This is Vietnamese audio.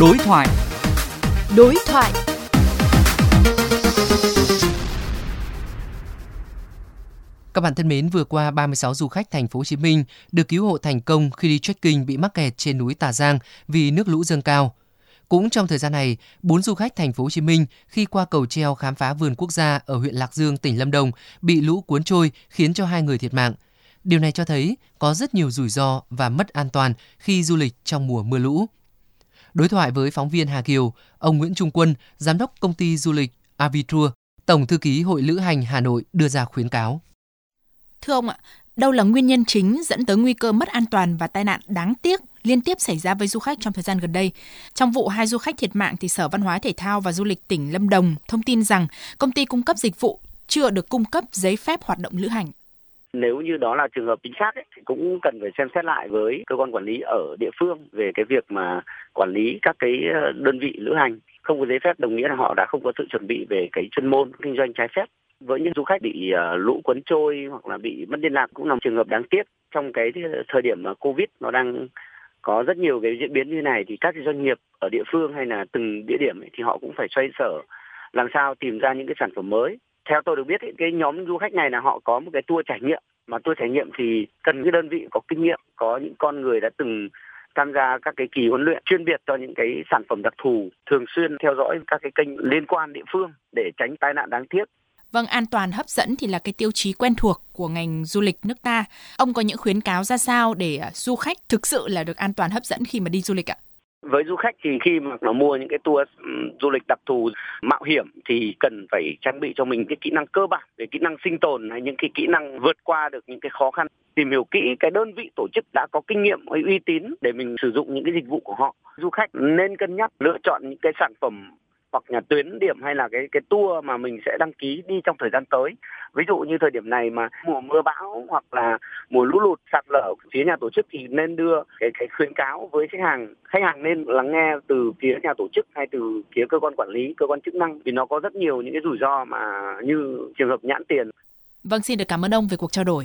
Đối thoại. Đối thoại. Các bạn thân mến, vừa qua 36 du khách thành phố Hồ Chí Minh được cứu hộ thành công khi đi trekking bị mắc kẹt trên núi Tà Giang vì nước lũ dâng cao. Cũng trong thời gian này, bốn du khách thành phố Hồ Chí Minh khi qua cầu treo khám phá vườn quốc gia ở huyện Lạc Dương, tỉnh Lâm Đồng bị lũ cuốn trôi khiến cho hai người thiệt mạng. Điều này cho thấy có rất nhiều rủi ro và mất an toàn khi du lịch trong mùa mưa lũ. Đối thoại với phóng viên Hà Kiều, ông Nguyễn Trung Quân, giám đốc công ty du lịch Avitur, tổng thư ký Hội Lữ hành Hà Nội đưa ra khuyến cáo. Thưa ông ạ, đâu là nguyên nhân chính dẫn tới nguy cơ mất an toàn và tai nạn đáng tiếc liên tiếp xảy ra với du khách trong thời gian gần đây. Trong vụ hai du khách thiệt mạng thì Sở Văn hóa Thể thao và Du lịch tỉnh Lâm Đồng thông tin rằng công ty cung cấp dịch vụ chưa được cung cấp giấy phép hoạt động lữ hành. Nếu như đó là trường hợp chính xác ấy, thì cũng cần phải xem xét lại với cơ quan quản lý ở địa phương về cái việc mà quản lý các cái ờ, đơn vị lữ hành. Không có giấy phép đồng nghĩa là họ đã không có sự chuẩn bị về cái chuyên môn kinh doanh trái phép. Với những du khách bị ờ, lũ cuốn trôi hoặc là bị mất liên lạc cũng là một trường hợp đáng tiếc. Trong cái ờ, thời điểm mà covid nó đang có rất nhiều cái diễn biến như này thì các doanh nghiệp ở địa phương hay là từng địa điểm ấy, thì họ cũng phải xoay sở làm sao tìm ra những cái sản phẩm mới theo tôi được biết ấy, cái nhóm du khách này là họ có một cái tour trải nghiệm mà tour trải nghiệm thì cần cái đơn vị có kinh nghiệm có những con người đã từng tham gia các cái kỳ huấn luyện chuyên biệt cho những cái sản phẩm đặc thù thường xuyên theo dõi các cái kênh liên quan địa phương để tránh tai nạn đáng tiếc Vâng, an toàn hấp dẫn thì là cái tiêu chí quen thuộc của ngành du lịch nước ta. Ông có những khuyến cáo ra sao để à, du khách thực sự là được an toàn hấp dẫn khi mà đi du lịch ạ? Với du khách thì khi mà nó mua những cái tour ừ, du lịch đặc thù, mạo hiểm thì cần phải trang bị cho mình cái kỹ năng cơ bản về kỹ năng sinh tồn hay những cái kỹ năng vượt qua được những cái khó khăn. Tìm hiểu kỹ cái đơn vị tổ chức đã có kinh nghiệm hay uy tín để mình sử dụng những cái dịch vụ của họ. Du khách nên cân nhắc lựa chọn những cái sản phẩm hoặc là tuyến điểm hay là cái cái tour mà mình sẽ đăng ký đi trong thời gian tới. Ví dụ như thời điểm này mà mùa mưa bão hoặc là mùa lũ lụt sạt lở phía nhà tổ chức thì nên đưa cái cái khuyến cáo với khách hàng. Khách hàng nên lắng nghe từ phía nhà tổ chức hay từ phía cơ quan quản lý, cơ quan chức năng vì nó có rất nhiều những cái rủi ro mà như trường hợp nhãn tiền. Vâng, xin được cảm ơn ông về cuộc trao đổi.